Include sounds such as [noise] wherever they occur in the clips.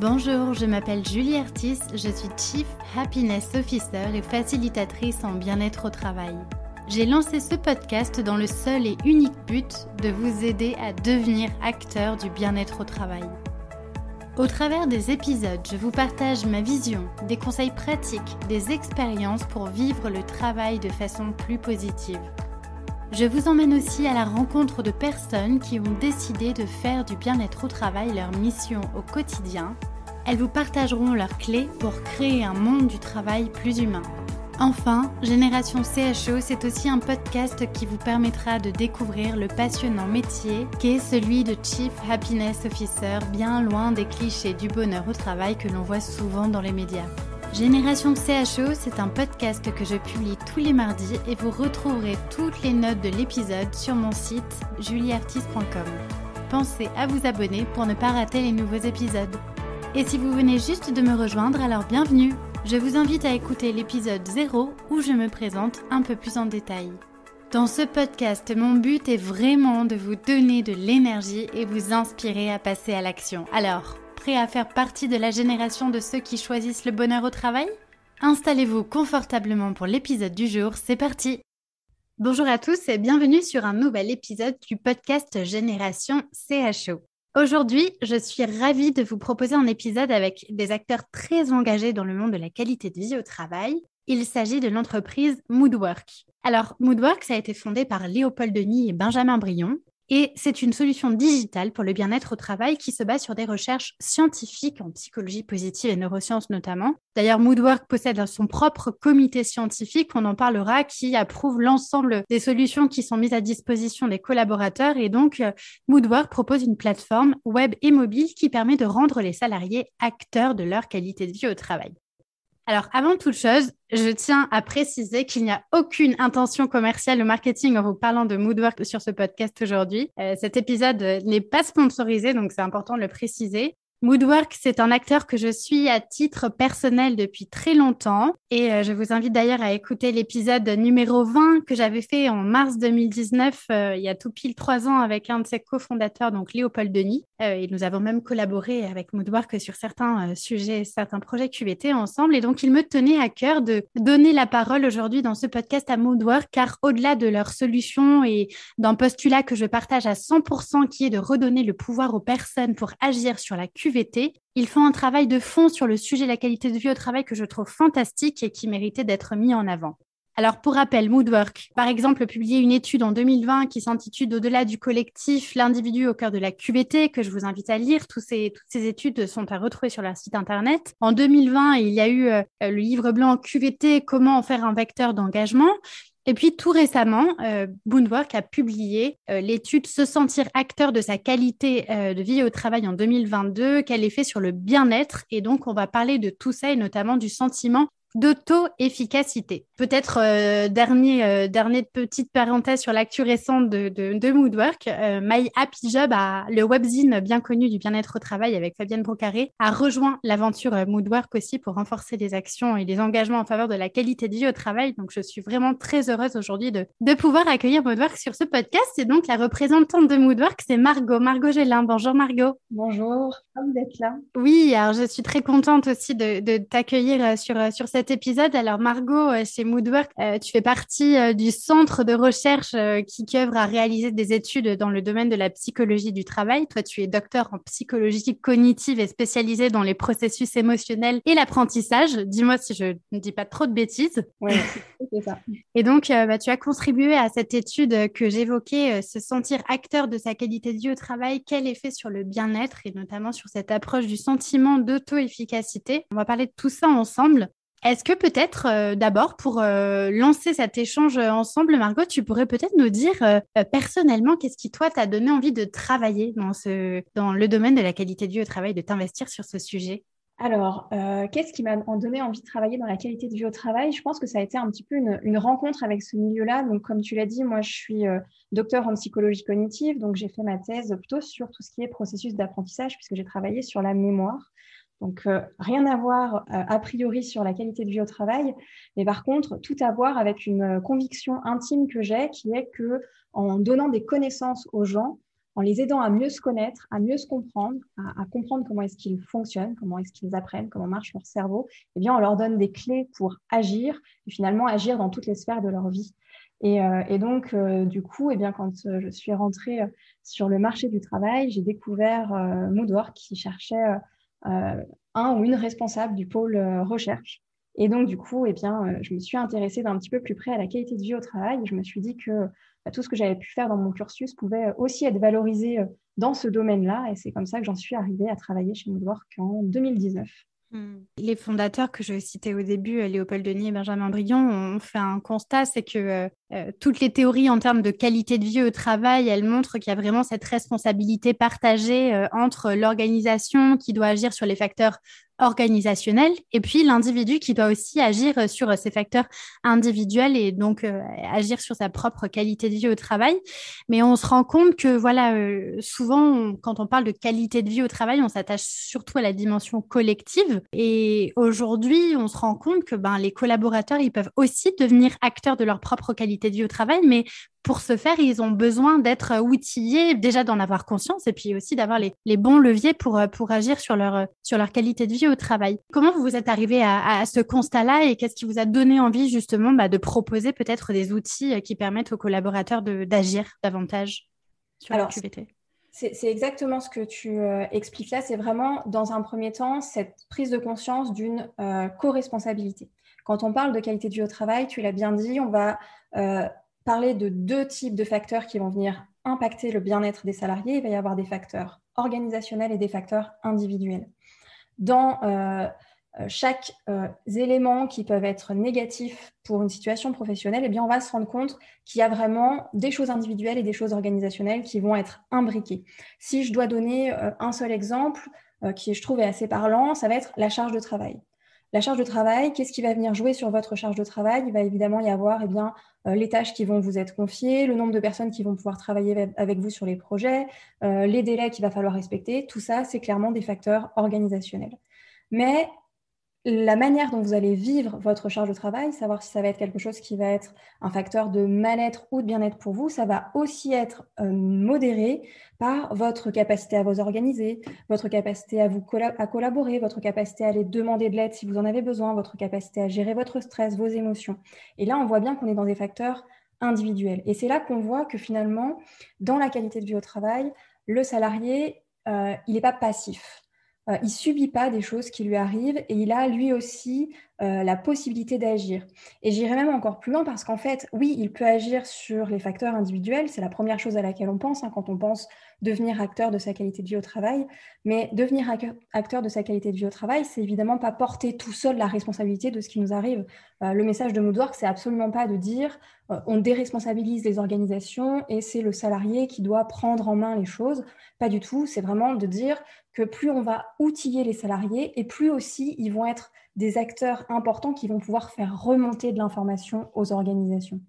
Bonjour, je m'appelle Julie Artis, je suis Chief Happiness Officer et facilitatrice en bien-être au travail. J'ai lancé ce podcast dans le seul et unique but de vous aider à devenir acteur du bien-être au travail. Au travers des épisodes, je vous partage ma vision, des conseils pratiques, des expériences pour vivre le travail de façon plus positive. Je vous emmène aussi à la rencontre de personnes qui ont décidé de faire du bien-être au travail leur mission au quotidien. Elles vous partageront leurs clés pour créer un monde du travail plus humain. Enfin, Génération CHO, c'est aussi un podcast qui vous permettra de découvrir le passionnant métier qu'est celui de Chief Happiness Officer, bien loin des clichés du bonheur au travail que l'on voit souvent dans les médias. Génération CHO, c'est un podcast que je publie tous les mardis et vous retrouverez toutes les notes de l'épisode sur mon site julieartiste.com. Pensez à vous abonner pour ne pas rater les nouveaux épisodes. Et si vous venez juste de me rejoindre, alors bienvenue Je vous invite à écouter l'épisode 0 où je me présente un peu plus en détail. Dans ce podcast, mon but est vraiment de vous donner de l'énergie et vous inspirer à passer à l'action. Alors, à faire partie de la génération de ceux qui choisissent le bonheur au travail? Installez-vous confortablement pour l'épisode du jour, c'est parti Bonjour à tous et bienvenue sur un nouvel épisode du podcast Génération CHO. Aujourd'hui, je suis ravie de vous proposer un épisode avec des acteurs très engagés dans le monde de la qualité de vie au travail. Il s'agit de l'entreprise Moodwork. Alors, Moodwork, ça a été fondé par Léopold Denis et Benjamin Brion. Et c'est une solution digitale pour le bien-être au travail qui se base sur des recherches scientifiques en psychologie positive et neurosciences notamment. D'ailleurs, Moodwork possède son propre comité scientifique, on en parlera, qui approuve l'ensemble des solutions qui sont mises à disposition des collaborateurs. Et donc, euh, Moodwork propose une plateforme web et mobile qui permet de rendre les salariés acteurs de leur qualité de vie au travail. Alors, avant toute chose, je tiens à préciser qu'il n'y a aucune intention commerciale ou marketing en vous parlant de Moodwork sur ce podcast aujourd'hui. Euh, cet épisode n'est pas sponsorisé, donc c'est important de le préciser. Moodwork, c'est un acteur que je suis à titre personnel depuis très longtemps et euh, je vous invite d'ailleurs à écouter l'épisode numéro 20 que j'avais fait en mars 2019, euh, il y a tout pile trois ans avec un de ses cofondateurs, donc Léopold Denis. Euh, et nous avons même collaboré avec Moodwork sur certains sujets, certains projets QVT ensemble. Et donc, il me tenait à cœur de donner la parole aujourd'hui dans ce podcast à Moodwork car au-delà de leur solution et d'un postulat que je partage à 100% qui est de redonner le pouvoir aux personnes pour agir sur la QVT, ils font un travail de fond sur le sujet de la qualité de vie au travail que je trouve fantastique et qui méritait d'être mis en avant. Alors, pour rappel, Moodwork, par exemple, publié une étude en 2020 qui s'intitule Au-delà du collectif, l'individu au cœur de la QVT, que je vous invite à lire. toutes ces études sont à retrouver sur leur site internet. En 2020, il y a eu euh, le livre blanc QVT, Comment en faire un vecteur d'engagement. Et puis tout récemment, euh, a publié euh, l'étude Se sentir acteur de sa qualité euh, de vie au travail en 2022, quel effet sur le bien-être. Et donc, on va parler de tout ça et notamment du sentiment d'auto-efficacité. Peut-être euh, dernier, euh, dernière petite parenthèse sur l'actu récente de, de, Moodwork. Euh, My Happy Job, a, le webzine bien connu du bien-être au travail avec Fabienne Brocaré, a rejoint l'aventure Moodwork aussi pour renforcer les actions et les engagements en faveur de la qualité de vie au travail. Donc, je suis vraiment très heureuse aujourd'hui de, de pouvoir accueillir Moodwork sur ce podcast. Et donc, la représentante de Moodwork, c'est Margot. Margot Gélin. Bonjour Margot. Bonjour, vous êtes là. Oui, alors je suis très contente aussi de, de t'accueillir sur, sur cette épisode. Alors Margot, euh, chez Moodwork, euh, tu fais partie euh, du centre de recherche qui œuvre à réaliser des études dans le domaine de la psychologie du travail. Toi, tu es docteur en psychologie cognitive et spécialisé dans les processus émotionnels et l'apprentissage. Dis-moi si je ne dis pas trop de bêtises. Oui, [laughs] c'est ça. Et donc, bah, tu as contribué à cette étude que j'évoquais, se sentir acteur de sa qualité de vie au travail, quel effet sur le bien-être et notamment sur cette approche du sentiment d'auto-efficacité? On va parler de tout ça ensemble. Est-ce que peut-être euh, d'abord pour euh, lancer cet échange ensemble, Margot, tu pourrais peut-être nous dire euh, personnellement qu'est-ce qui toi t'a donné envie de travailler dans le domaine de la qualité de vie au travail, de t'investir sur ce sujet? Alors, qu'est-ce qui m'a donné envie de travailler dans la qualité de vie au travail? Je pense que ça a été un petit peu une rencontre avec ce milieu-là. Donc, comme tu l'as dit, moi, je suis docteur en psychologie cognitive. Donc, j'ai fait ma thèse plutôt sur tout ce qui est processus d'apprentissage, puisque j'ai travaillé sur la mémoire. Donc, euh, rien à voir euh, a priori sur la qualité de vie au travail, mais par contre, tout à voir avec une euh, conviction intime que j'ai, qui est que en donnant des connaissances aux gens, en les aidant à mieux se connaître, à mieux se comprendre, à, comprendre comment est-ce qu'ils fonctionnent, comment est-ce qu'ils apprennent, comment marche leur cerveau, eh bien, on leur donne des clés pour agir et finalement agir dans toutes les sphères de leur vie. Et, euh, donc, euh, du coup, eh bien, quand euh, je suis rentrée sur le marché du travail, j'ai découvert Moodwork qui cherchait un ou une responsable du pôle recherche. Et donc, du coup, eh bien, je me suis intéressée d'un petit peu plus près à la qualité de vie au travail. je me suis dit que bah, tout ce que j'avais pu faire dans mon cursus pouvait aussi être valorisé dans ce domaine-là. Et c'est comme ça que j'en suis arrivée à travailler chez Moodwork en 2019. Hmm. Les fondateurs que je citais au début, Léopold Denis et Benjamin Briand, ont fait un constat, c'est que euh, toutes les théories en termes de qualité de vie au travail, elles montrent qu'il y a vraiment cette responsabilité partagée euh, entre l'organisation qui doit agir sur les facteurs organisationnels et puis l'individu qui doit aussi agir euh, sur ces facteurs individuels et donc agir sur sa propre qualité de vie au travail. Mais on se rend compte que voilà, souvent quand on parle de qualité de vie au travail, on s'attache surtout à la dimension collective. Et aujourd'hui, on se rend compte que ben, les collaborateurs, ils peuvent aussi devenir acteurs de leur propre qualité de vie au travail, mais pour ce faire, ils ont besoin d'être outillés, déjà d'en avoir conscience et puis aussi d'avoir les, bons leviers pour, pour agir sur leur, sur leur qualité de vie au travail. Comment vous êtes arrivé à, ce constat-là et qu'est-ce qui vous a donné envie justement bah, de proposer peut-être des outils qui permettent aux collaborateurs d'agir davantage sur Alors, QVT c'est exactement ce que tu euh, expliques là. C'est vraiment, dans un premier temps, cette prise de conscience d'une euh, co-responsabilité. Quand on parle de qualité de vie au travail, tu l'as bien dit, on va euh, parler de deux types de facteurs qui vont venir impacter le bien-être des salariés. Il va y avoir des facteurs organisationnels et des facteurs individuels. Dans euh, euh, chaque élément qui peuvent être négatifs pour une situation professionnelle, eh bien, on va se rendre compte qu'il y a vraiment des choses individuelles et des choses organisationnelles qui vont être imbriquées. Si je dois donner un seul exemple, qui je trouve est assez parlant, ça va être la charge de travail. La charge de travail, qu'est-ce qui va venir jouer sur votre charge de travail? Il va évidemment y avoir eh bien, euh, les tâches qui vont vous être confiées, le nombre de personnes qui vont pouvoir travailler avec vous sur les projets, euh, les délais qu'il va falloir respecter. Tout ça, c'est clairement des facteurs organisationnels. Mais la manière dont vous allez vivre votre charge de travail, savoir si ça va être quelque chose qui va être un facteur de mal-être ou de bien-être pour vous, ça va aussi être euh, modéré par votre capacité à vous organiser, votre capacité à collaborer, votre capacité à aller demander de l'aide si vous en avez besoin, votre capacité à gérer votre stress, vos émotions. Et là, on voit bien qu'on est dans des facteurs individuels. Et c'est là qu'on voit que finalement, dans la qualité de vie au travail, le salarié, euh, il n'est pas passif. Euh, il subit pas des choses qui lui arrivent et il a lui aussi euh, la possibilité d'agir. Et j'irai même encore plus loin parce qu'en fait, oui, il peut agir sur les facteurs individuels, c'est la première chose à laquelle on pense hein, quand on pense devenir acteur de sa qualité de vie au travail. Mais devenir acteur de sa qualité de vie au travail, c'est évidemment pas porter tout seul la responsabilité de ce qui nous arrive. Euh, le message de Moodwork, c'est absolument pas de dire euh, on déresponsabilise les organisations et c'est le salarié qui doit prendre en main les choses. Pas du tout. C'est vraiment de dire que plus on va outiller les salariés et plus aussi ils vont être des acteurs importants qui vont pouvoir faire remonter de l'information aux organisations.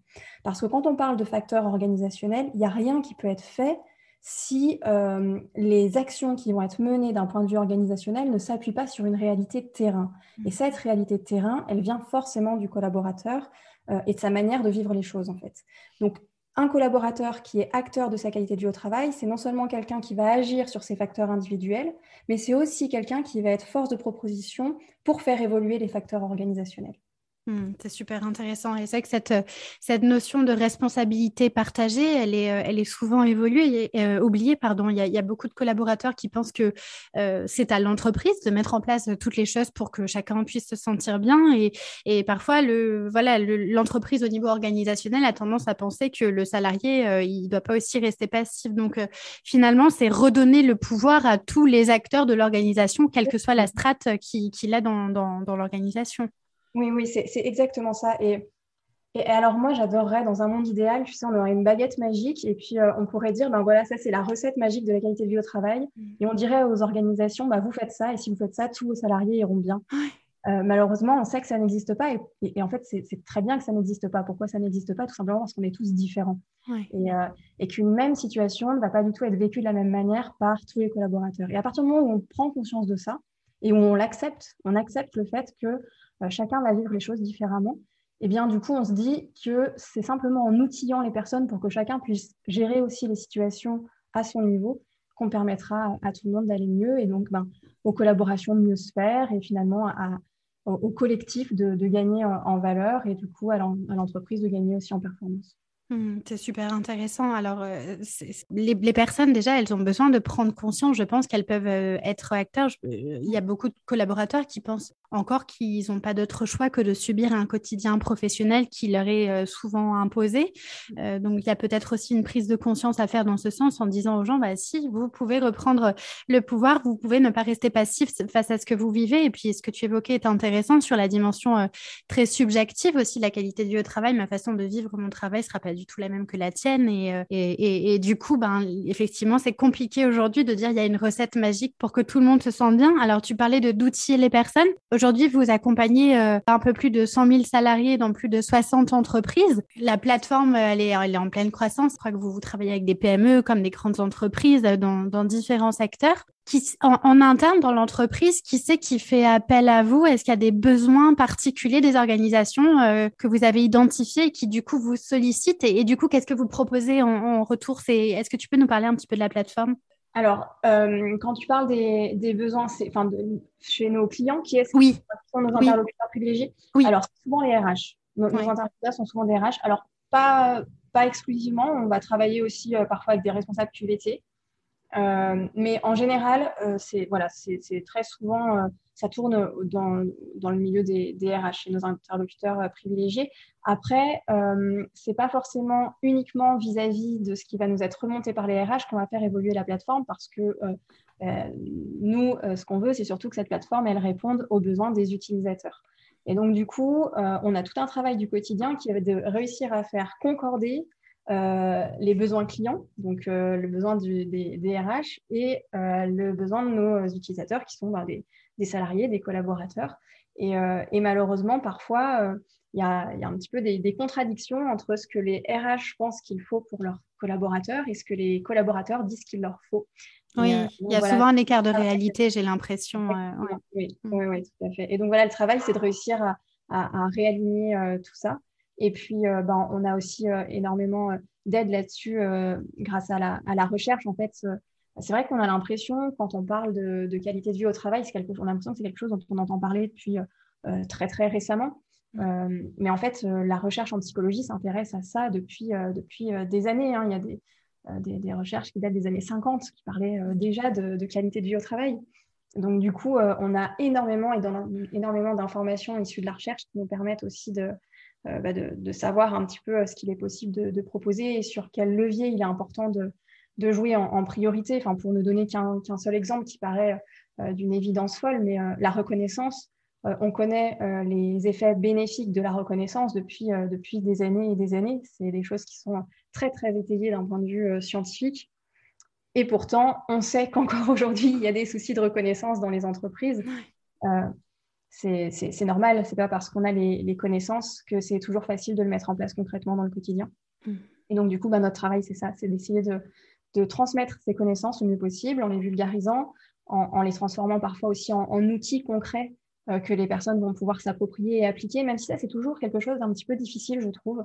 Parce que quand on parle de facteurs organisationnels, il n'y a rien qui peut être fait si euh, les actions qui vont être menées d'un point de vue organisationnel ne s'appuient pas sur une réalité de terrain. Mmh. Et cette réalité de terrain, elle vient forcément du collaborateur euh, et de sa manière de vivre les choses, en fait. Donc, un collaborateur qui est acteur de sa qualité de vie au travail, c'est non seulement quelqu'un qui va agir sur ses facteurs individuels, mais c'est aussi quelqu'un qui va être force de proposition pour faire évoluer les facteurs organisationnels. Hmm, c'est super intéressant. Et c'est que cette, cette notion de responsabilité partagée, elle est, euh, elle est souvent évoluée, et, euh, oubliée. Pardon. Il y, a, beaucoup de collaborateurs qui pensent que euh, c'est à l'entreprise de mettre en place toutes les choses pour que chacun puisse se sentir bien. Et, et parfois, le, voilà, l'entreprise au niveau organisationnel a tendance à penser que le salarié, il ne doit pas aussi rester passif. Donc, finalement, c'est redonner le pouvoir à tous les acteurs de l'organisation, quelle que soit la strate qu'il qui a dans, dans, dans l'organisation. Oui, oui, c'est exactement ça. Et, et alors moi, j'adorerais, dans un monde idéal, tu sais, on aurait une baguette magique et puis euh, on pourrait dire, ben voilà, ça c'est la recette magique de la qualité de vie au travail. Mm. Et on dirait aux organisations, bah, vous faites ça et si vous faites ça, tous vos salariés iront bien. Euh, malheureusement, on sait que ça n'existe pas et, en fait, c'est très bien que ça n'existe pas. Pourquoi ça n'existe pas? Tout simplement parce qu'on est tous différents et, euh, et qu'une même situation ne va pas du tout être vécue de la même manière par tous les collaborateurs. Et à partir du moment où on prend conscience de ça et où on l'accepte, on accepte le fait que chacun va vivre les choses différemment. Et eh bien, du coup, on se dit que c'est simplement en outillant les personnes pour que chacun puisse gérer aussi les situations à son niveau qu'on permettra à, tout le monde d'aller mieux et donc ben, aux collaborations de mieux se faire et finalement au, collectif de, gagner en, valeur et du coup à l'entreprise de gagner aussi en performance. Mmh, c'est super intéressant. Alors, euh, les, personnes, déjà, elles ont besoin de prendre conscience, je pense, qu'elles peuvent euh, être acteurs. Euh, il y a beaucoup de collaborateurs qui pensent encore qu'ils n'ont pas d'autre choix que de subir un quotidien professionnel qui leur est euh, souvent imposé. Euh, donc, il y a peut-être aussi une prise de conscience à faire dans ce sens en disant aux gens, bah, si, vous pouvez reprendre le pouvoir, vous pouvez ne pas rester passif face à ce que vous vivez. Et puis, ce que tu évoquais est intéressant sur la dimension euh, très subjective aussi, la qualité au travail. Ma façon de vivre mon travail ne sera pas du tout la même que la tienne. Et, et, et, du coup, ben, effectivement, c'est compliqué aujourd'hui de dire il y a une recette magique pour que tout le monde se sente bien. Alors, tu parlais de d'outiller les personnes. Aujourd'hui, vous accompagnez euh, un peu plus de 100 000 salariés dans plus de 60 entreprises. La plateforme, elle est, elle est en pleine croissance. Je crois que vous, vous travaillez avec des PME comme des grandes entreprises euh, dans, dans différents secteurs. Qui, en, interne dans l'entreprise, qui sait qui fait appel à vous? Est-ce qu'il y a des besoins particuliers des organisations euh, que vous avez identifiés et qui du coup vous sollicitent? Et, du coup, qu'est-ce que vous proposez en, en retour? Est-ce que tu peux nous parler un petit peu de la plateforme? Alors, euh, quand tu parles des, des besoins, enfin, de, chez nos clients, qui est-ce oui. sont nos interlocuteurs privilégiés oui. Alors, souvent les RH. Nos, interlocuteurs sont souvent des RH. Alors, pas, pas exclusivement. On va travailler aussi euh, parfois avec des responsables QVT. Euh, mais en général, euh, c'est voilà, très souvent, euh, ça tourne dans, dans, le milieu des, RH et nos interlocuteurs privilégiés. Après, c'est pas forcément uniquement vis-à-vis de ce qui va nous être remonté par les RH qu'on va faire évoluer la plateforme parce que nous, ce qu'on veut, c'est surtout que cette plateforme, elle réponde aux besoins des utilisateurs. Et donc, du coup, on a tout un travail du quotidien qui va de réussir à faire concorder les besoins clients, donc euh, le besoin des, des, RH et euh, le besoin de nos utilisateurs qui sont ben, des, salariés, des collaborateurs. Et, malheureusement, parfois, il y, a, un petit peu des, contradictions entre ce que les RH pensent qu'il faut pour leurs collaborateurs et ce que les collaborateurs disent qu'il leur faut. Oui, il y a souvent un écart de réalité, j'ai l'impression. Oui, oui, tout à fait. Et donc voilà, le travail, c'est de réussir à, à réaligner tout ça. Et puis, euh, ben, on a aussi euh, énormément euh, d'aide là-dessus grâce à la, à la, recherche. En fait, c'est vrai qu'on a l'impression, quand on parle de, de, qualité de vie au travail, quelque, on a l'impression que c'est quelque chose dont on entend parler depuis très, très récemment. mais en fait, la recherche en psychologie s'intéresse à ça depuis, depuis des années. Hein. Il y a des, des, des, recherches qui datent des années 50 qui parlaient déjà de, de, qualité de vie au travail. Donc, du coup, on a énormément, et dans, énormément d'informations issues de la recherche qui nous permettent aussi de, bah, de, savoir un petit peu euh, ce qu'il est possible de, proposer et sur quel levier il est important de, jouer en, priorité. Enfin, pour ne donner qu'un seul exemple qui paraît euh, d'une évidence folle, mais la reconnaissance, on connaît les effets bénéfiques de la reconnaissance depuis, depuis des années et des années. C'est des choses qui sont très, très étayées d'un point de vue scientifique. Et pourtant, on sait qu'encore [laughs] aujourd'hui, il y a des soucis de reconnaissance dans les entreprises c'est normal. C'est pas parce qu'on a les, connaissances que c'est toujours facile de le mettre en place concrètement dans le quotidien. Mm. Et donc, du coup, bah, notre travail, c'est ça, c'est d'essayer de, transmettre ces connaissances le mieux possible en les vulgarisant, en, les transformant parfois aussi en, outils concrets euh, que les personnes vont pouvoir s'approprier et appliquer, même si ça, c'est toujours quelque chose d'un petit peu difficile, je trouve,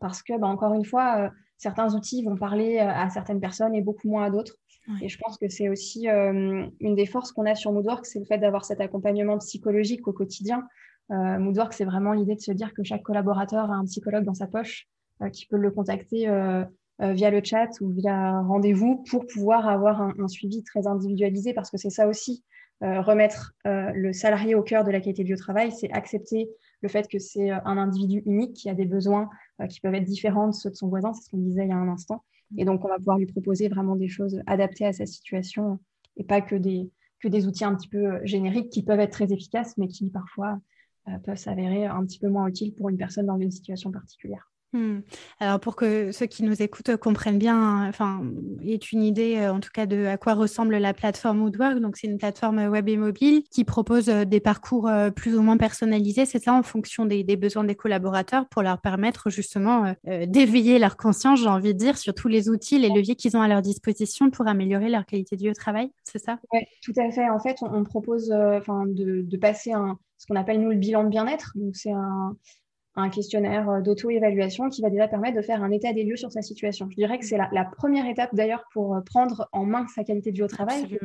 parce que, bah, encore une fois, euh, certains outils vont parler euh, à certaines personnes et beaucoup moins à d'autres. Et je pense que c'est aussi euh, une des forces qu'on a sur Moodwork, c'est le fait d'avoir cet accompagnement psychologique au quotidien. Euh, Moodwork, c'est vraiment l'idée de se dire que chaque collaborateur a un psychologue dans sa poche euh, qui peut le contacter euh, via le chat ou via rendez-vous pour pouvoir avoir un, suivi très individualisé, parce que c'est ça aussi, remettre le salarié au cœur de la qualité du travail, c'est accepter le fait que c'est un individu unique qui a des besoins qui peuvent être différents de ceux de son voisin, c'est ce qu'on disait il y a un instant. Et donc, on va pouvoir lui proposer vraiment des choses adaptées à sa situation et pas que des, que des outils un petit peu euh, génériques qui peuvent être très efficaces, mais qui parfois euh, peuvent s'avérer un petit peu moins utiles pour une personne dans une situation particulière. Hmm. Alors pour que ceux qui nous écoutent comprennent bien, enfin, aient une idée euh, en tout cas de à quoi ressemble la plateforme Woodwork. Donc c'est une plateforme web et mobile qui propose euh, des parcours euh, plus ou moins personnalisés, c'est ça en fonction des, besoins des collaborateurs pour leur permettre justement d'éveiller leur conscience, j'ai envie de dire, sur tous les outils, les leviers qu'ils ont à leur disposition pour améliorer leur qualité de vie au travail, c'est ça? Oui, tout à fait. En fait, on, propose de, de, passer un, ce qu'on appelle nous le bilan de bien-être. Donc c'est un un questionnaire d'auto-évaluation qui va déjà permettre de faire un état des lieux sur sa situation. Je dirais que c'est la, première étape d'ailleurs pour prendre en main sa qualité de vie au travail,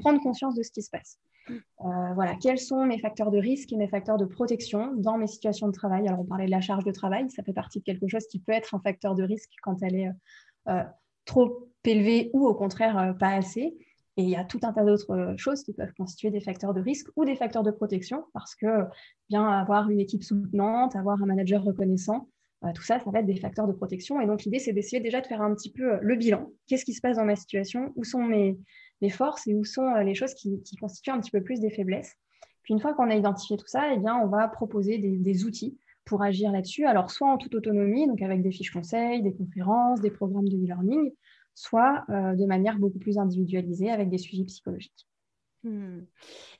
prendre conscience de ce qui se passe. Mm. voilà, quels sont mes facteurs de risque et mes facteurs de protection dans mes situations de travail? Alors, on parlait de la charge de travail, ça fait partie de quelque chose qui peut être un facteur de risque quand elle est trop élevée ou au contraire pas assez. Et il y a tout un tas d'autres euh, choses qui peuvent constituer des facteurs de risque ou des facteurs de protection, parce que bien avoir une équipe soutenante, avoir un manager reconnaissant, euh, tout ça, ça va être des facteurs de protection. Et donc l'idée, c'est d'essayer déjà de faire un petit peu euh, le bilan. Qu'est-ce qui se passe dans ma situation? Où sont mes, forces et où sont les choses qui, constituent un petit peu plus des faiblesses? Puis une fois qu'on a identifié tout ça, eh bien, on va proposer des, des outils pour agir là-dessus. Alors soit en toute autonomie, donc avec des fiches conseils, des conférences, des programmes de e-learning, soit euh, de manière beaucoup plus individualisée avec des suivis psychologiques. Hmm.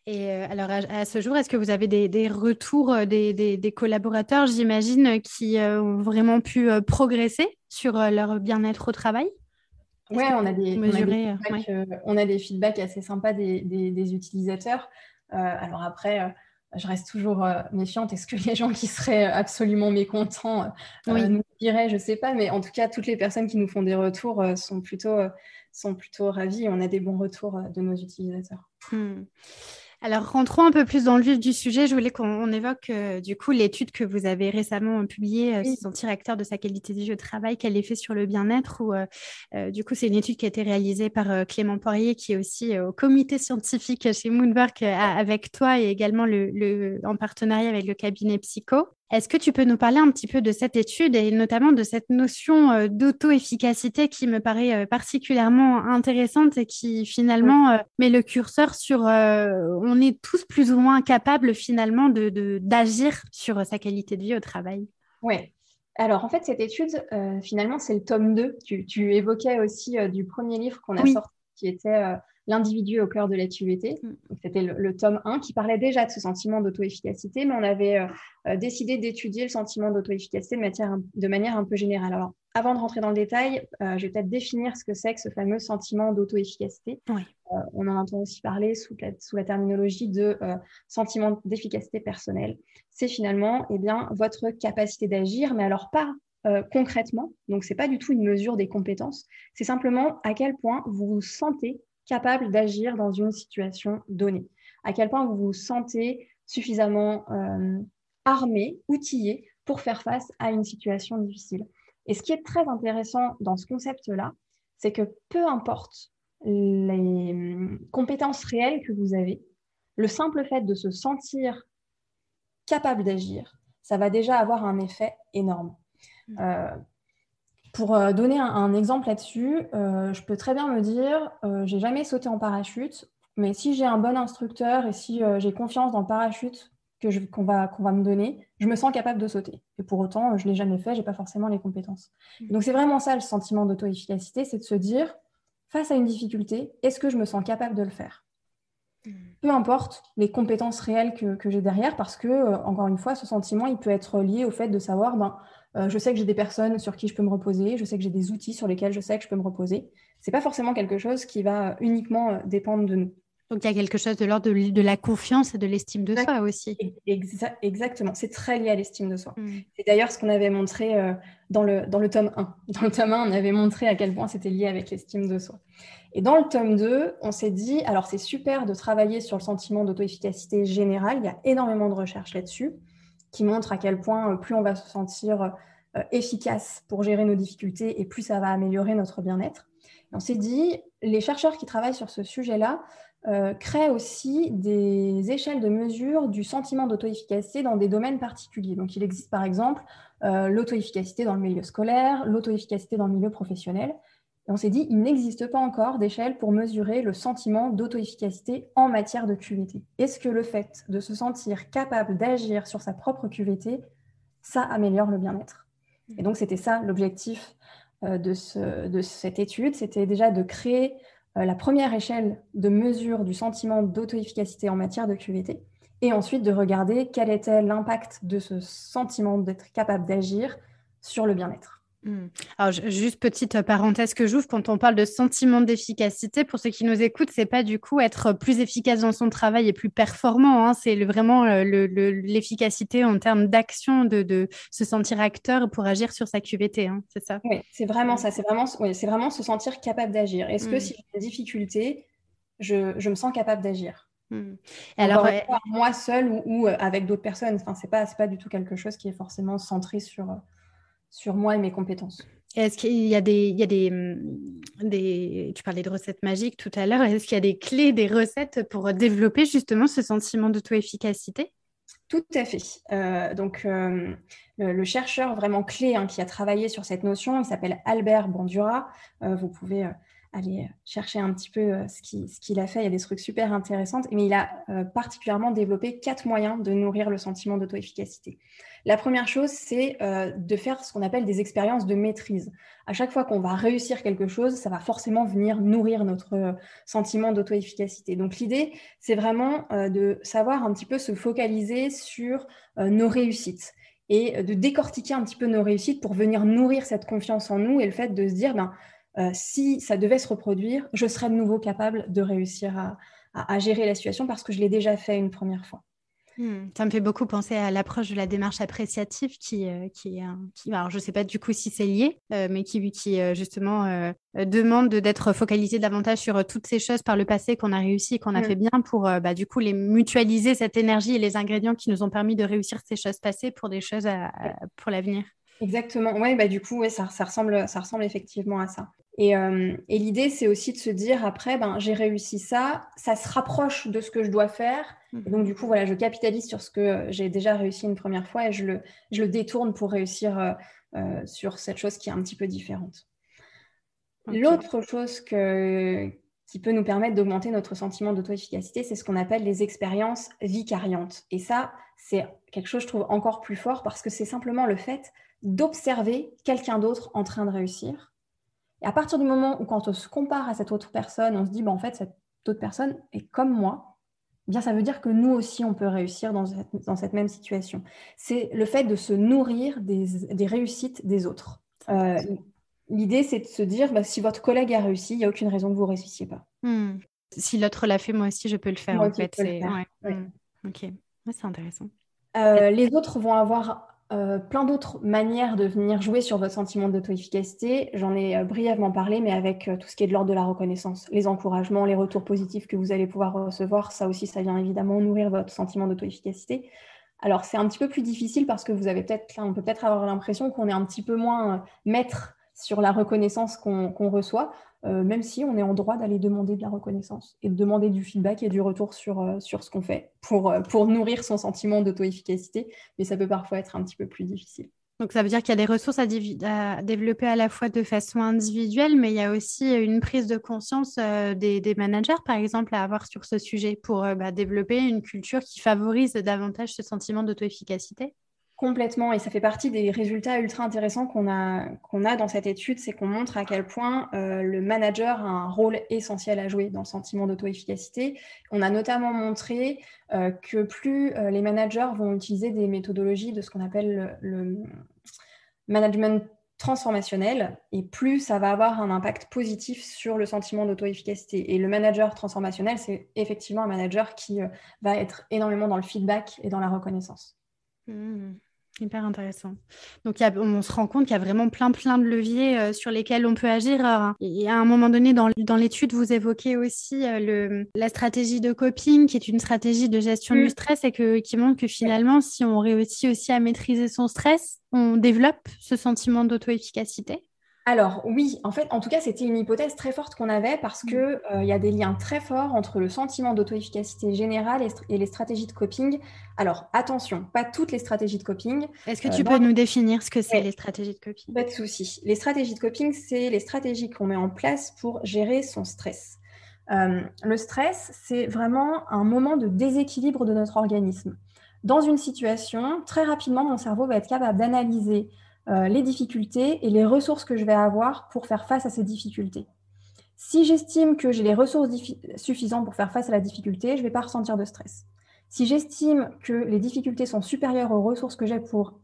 Et euh, alors, à, ce jour, est-ce que vous avez des, retours euh, des, collaborateurs, j'imagine, qui ont vraiment pu progresser sur leur bien-être au travail? Oui, on, a des, on, a des feedbacks assez sympas des, utilisateurs. alors après, je reste toujours euh, méfiante. Est-ce que les gens qui seraient absolument mécontents euh, nous diraient, je ne sais pas, mais en tout cas, toutes les personnes qui nous font des retours euh, sont, plutôt, sont plutôt ravies. On a des bons retours de nos utilisateurs. Hmm. Alors, rentrons un peu plus dans le vif du sujet. Je voulais qu'on évoque euh, du coup l'étude que vous avez récemment publiée, euh, sentir acteur de sa qualité de vie au travail, quel effet sur le bien-être. Ou euh, du coup, c'est une étude qui a été réalisée par Clément Poirier, qui est aussi au comité scientifique chez Moonwork avec toi et également le, en partenariat avec le cabinet Psycho. Est-ce que tu peux nous parler un petit peu de cette étude et notamment de cette notion euh, d'auto-efficacité qui me paraît euh, particulièrement intéressante et qui finalement euh, met le curseur sur on est tous plus ou moins capables finalement d'agir de, d'agir sur sa qualité de vie au travail? Oui. Alors en fait, cette étude, finalement, c'est le tome 2. Tu, évoquais aussi du premier livre qu'on a sorti qui était l'individu au cœur de la QVT. Mm. C'était le, tome 1 qui parlait déjà de ce sentiment d'auto-efficacité, mais on avait euh, euh, décidé d'étudier le sentiment d'auto-efficacité de, manière un peu générale. Alors, avant de rentrer dans le détail, euh, je vais peut-être définir ce que c'est que ce fameux sentiment d'auto-efficacité. on en entend aussi parler sous la, terminologie de sentiment d'efficacité personnelle. C'est finalement eh bien, votre capacité d'agir, mais alors pas concrètement. Donc, ce n'est pas du tout une mesure des compétences. C'est simplement à quel point vous vous sentez capable d'agir dans une situation donnée, à quel point vous vous sentez suffisamment euh, armé, outillé pour faire face à une situation difficile. Et ce qui est très intéressant dans ce concept-là, c'est que peu importe les hum, compétences réelles que vous avez, le simple fait de se sentir capable d'agir, ça va déjà avoir un effet énorme. Mmh. Euh, pour euh, donner un, exemple là-dessus, euh, je peux très bien me dire, euh, j'ai jamais sauté en parachute, mais si j'ai un bon instructeur et si j'ai confiance dans le parachute qu'on va, qu'on va me donner, je me sens capable de sauter. Et pour autant, je ne l'ai jamais fait, je n'ai pas forcément les compétences. Mmh. Donc c'est vraiment ça le sentiment d'auto-efficacité, c'est de se dire, face à une difficulté, est-ce que je me sens capable de le faire? Mmh. peu importe les compétences réelles que, que j'ai derrière, parce que, encore une fois, ce sentiment, il peut être lié au fait de savoir, ben, euh, je sais que j'ai des personnes sur qui je peux me reposer. Je sais que j'ai des outils sur lesquels je sais que je peux me reposer. Ce n'est pas forcément quelque chose qui va uniquement euh, dépendre de nous. Donc, il y a quelque chose de l'ordre de, la confiance et de l'estime de soi aussi. exactement, c'est très lié à l'estime de soi. Hmm. C'est d'ailleurs ce qu'on avait montré euh, dans, le, dans le tome 1. Dans le tome 1, on avait montré à quel point c'était lié avec l'estime de soi. Et dans le tome 2, on s'est dit, alors c'est super de travailler sur le sentiment d'auto-efficacité générale, il y a énormément de recherches là-dessus qui montre à quel point euh, plus on va se sentir euh, efficace pour gérer nos difficultés et plus ça va améliorer notre bien-être. On s'est dit, les chercheurs qui travaillent sur ce sujet-là euh, créent aussi des échelles de mesure du sentiment d'auto-efficacité dans des domaines particuliers. Donc, il existe par exemple l'auto-efficacité dans le milieu scolaire, l'auto-efficacité dans le milieu professionnel on s'est dit, il n'existe pas encore d'échelle pour mesurer le sentiment d'auto-efficacité en matière de QVT. Est-ce que le fait de se sentir capable d'agir sur sa propre QVT, ça améliore le bien-être? Et donc, c'était ça l'objectif euh, de, cette étude, c'était déjà de créer euh, la première échelle de mesure du sentiment d'auto-efficacité en matière de QVT, et ensuite de regarder quel était l'impact de ce sentiment d'être capable d'agir sur le bien-être. Hmm. Alors, juste petite parenthèse que j'ouvre, quand on parle de sentiment d'efficacité, pour ceux qui nous écoutent, c'est pas du coup être plus efficace dans son travail et plus performant, hein. c'est vraiment euh, l'efficacité en termes d'action, de, se sentir acteur pour agir sur sa QVT, hein, c'est ça? Oui, c'est vraiment ça, c'est vraiment, vraiment se sentir capable d'agir. Est-ce que hmm. si j'ai une difficulté, je, me sens capable d'agir? Hmm. Alors, moi seule ou, euh, avec d'autres personnes, enfin, c'est pas, pas du tout quelque chose qui est forcément centré sur, sur moi et mes compétences. Est-ce qu'il y a, des, il y a des, des, Tu parlais de recettes magiques tout à l'heure. Est-ce qu'il y a des clés, des recettes pour développer justement ce sentiment d'auto-efficacité? Tout à fait. Euh, donc, euh, le, chercheur vraiment clé hein, qui a travaillé sur cette notion, il s'appelle Albert Bandura. Euh, vous pouvez aller chercher un petit peu ce qu'il a fait. Il y a des trucs super intéressants. Mais il a particulièrement développé quatre moyens de nourrir le sentiment d'auto-efficacité. La première chose, c'est euh, de faire ce qu'on appelle des expériences de maîtrise. À chaque fois qu'on va réussir quelque chose, ça va forcément venir nourrir notre euh, sentiment d'auto-efficacité. Donc l'idée, c'est vraiment euh, de savoir un petit peu se focaliser sur nos réussites et de décortiquer un petit peu nos réussites pour venir nourrir cette confiance en nous et le fait de se dire, ben, si ça devait se reproduire, je serais de nouveau capable de réussir à gérer la situation parce que je l'ai déjà fait une première fois. Hmm, ça me fait beaucoup penser à l'approche de la démarche appréciative qui, euh, qui, qui alors je ne sais pas du coup si c'est lié, euh, mais qui, qui euh, justement demande d'être focalisé davantage sur toutes ces choses par le passé qu'on a réussi et qu'on a hmm. fait bien pour bah, du coup les mutualiser cette énergie et les ingrédients qui nous ont permis de réussir ces choses passées pour des choses pour l'avenir. Exactement, oui, bah, du coup, ouais, ça, ça, ressemble, ça ressemble effectivement à ça. Et, et l'idée, c'est aussi de se dire après, ben, j'ai réussi ça, ça se rapproche de ce que je dois faire donc, du coup, voilà, je capitalise sur ce que euh, j'ai déjà réussi une première fois et je le, je le détourne pour réussir euh, euh, sur cette chose qui est un petit peu différente. L'autre chose que, qui peut nous permettre d'augmenter notre sentiment d'auto-efficacité, c'est ce qu'on appelle les expériences vicariantes. Et ça, c'est quelque chose, je trouve, encore plus fort parce que c'est simplement le fait d'observer quelqu'un d'autre en train de réussir. Et à partir du moment où, quand on se compare à cette autre personne, on se dit, bah, en fait, cette autre personne est comme moi, eh bien ça veut dire que nous aussi, on peut réussir dans cette, même situation. C'est le fait de se nourrir des, réussites des autres. Euh, l'idée, c'est de se dire, bah, si votre collègue a réussi, il n'y a aucune raison que vous ne réussissiez pas. Hmm. Si l'autre l'a fait, moi aussi, je peux le faire. en fait. Hmm. C'est intéressant. Euh, les autres vont avoir euh, plein d'autres manières de venir jouer sur votre sentiment d'auto-efficacité. J'en ai euh, brièvement parlé, mais avec euh, tout ce qui est de l'ordre de la reconnaissance, les encouragements, les retours positifs que vous allez pouvoir recevoir, ça aussi, ça vient évidemment nourrir votre sentiment d'auto-efficacité. Alors, c'est un petit peu plus difficile parce que vous avez peut-être, on peut peut-être avoir l'impression qu'on est un petit peu moins maître sur la reconnaissance qu'on reçoit. Euh, même si on est en droit d'aller demander de la reconnaissance et de demander du feedback et du retour sur, euh, sur ce qu'on fait pour, euh, pour nourrir son sentiment d'auto-efficacité, mais ça peut parfois être un petit peu plus difficile. Donc ça veut dire qu'il y a des ressources à, développer à la fois de façon individuelle, mais il y a aussi une prise de conscience des, managers, par exemple, à avoir sur ce sujet pour bah, développer une culture qui favorise davantage ce sentiment d'auto-efficacité. Complètement, et ça fait partie des résultats ultra intéressants qu'on a, dans cette étude, c'est qu'on montre à quel point euh, le manager a un rôle essentiel à jouer dans le sentiment d'auto-efficacité. On a notamment montré euh, que plus euh, les managers vont utiliser des méthodologies de ce qu'on appelle le, management transformationnel, et plus ça va avoir un impact positif sur le sentiment d'auto-efficacité. Et le manager transformationnel, c'est effectivement un manager qui va être énormément dans le feedback et dans la reconnaissance. Mmh. Hyper intéressant. Donc, on se rend compte qu'il y a vraiment plein, plein de leviers euh, sur lesquels on peut agir. Et à un moment donné, dans, l'étude, vous évoquez aussi euh, le, la stratégie de coping, qui est une stratégie de gestion du mm. stress et que, qui montre que finalement, si on réussit aussi à maîtriser son stress, on développe ce sentiment d'auto-efficacité. Alors oui, en fait, en tout cas, c'était une hypothèse très forte qu'on avait parce qu'il mm. euh, y a des liens très forts entre le sentiment d'auto-efficacité générale et, les stratégies de coping. Alors attention, pas toutes les stratégies de coping. Est-ce que euh, tu peux nous définir ce que c'est les stratégies de coping? Pas de souci. Les stratégies de coping, c'est les stratégies qu'on met en place pour gérer son stress. Euh, le stress, c'est vraiment un moment de déséquilibre de notre organisme. Dans une situation, très rapidement, mon cerveau va être capable d'analyser euh, les difficultés et les ressources que je vais avoir pour faire face à ces difficultés. Si j'estime que j'ai les ressources suffisantes pour faire face à la difficulté, je ne vais pas ressentir de stress. Si j'estime que les difficultés sont supérieures aux ressources que j'ai pour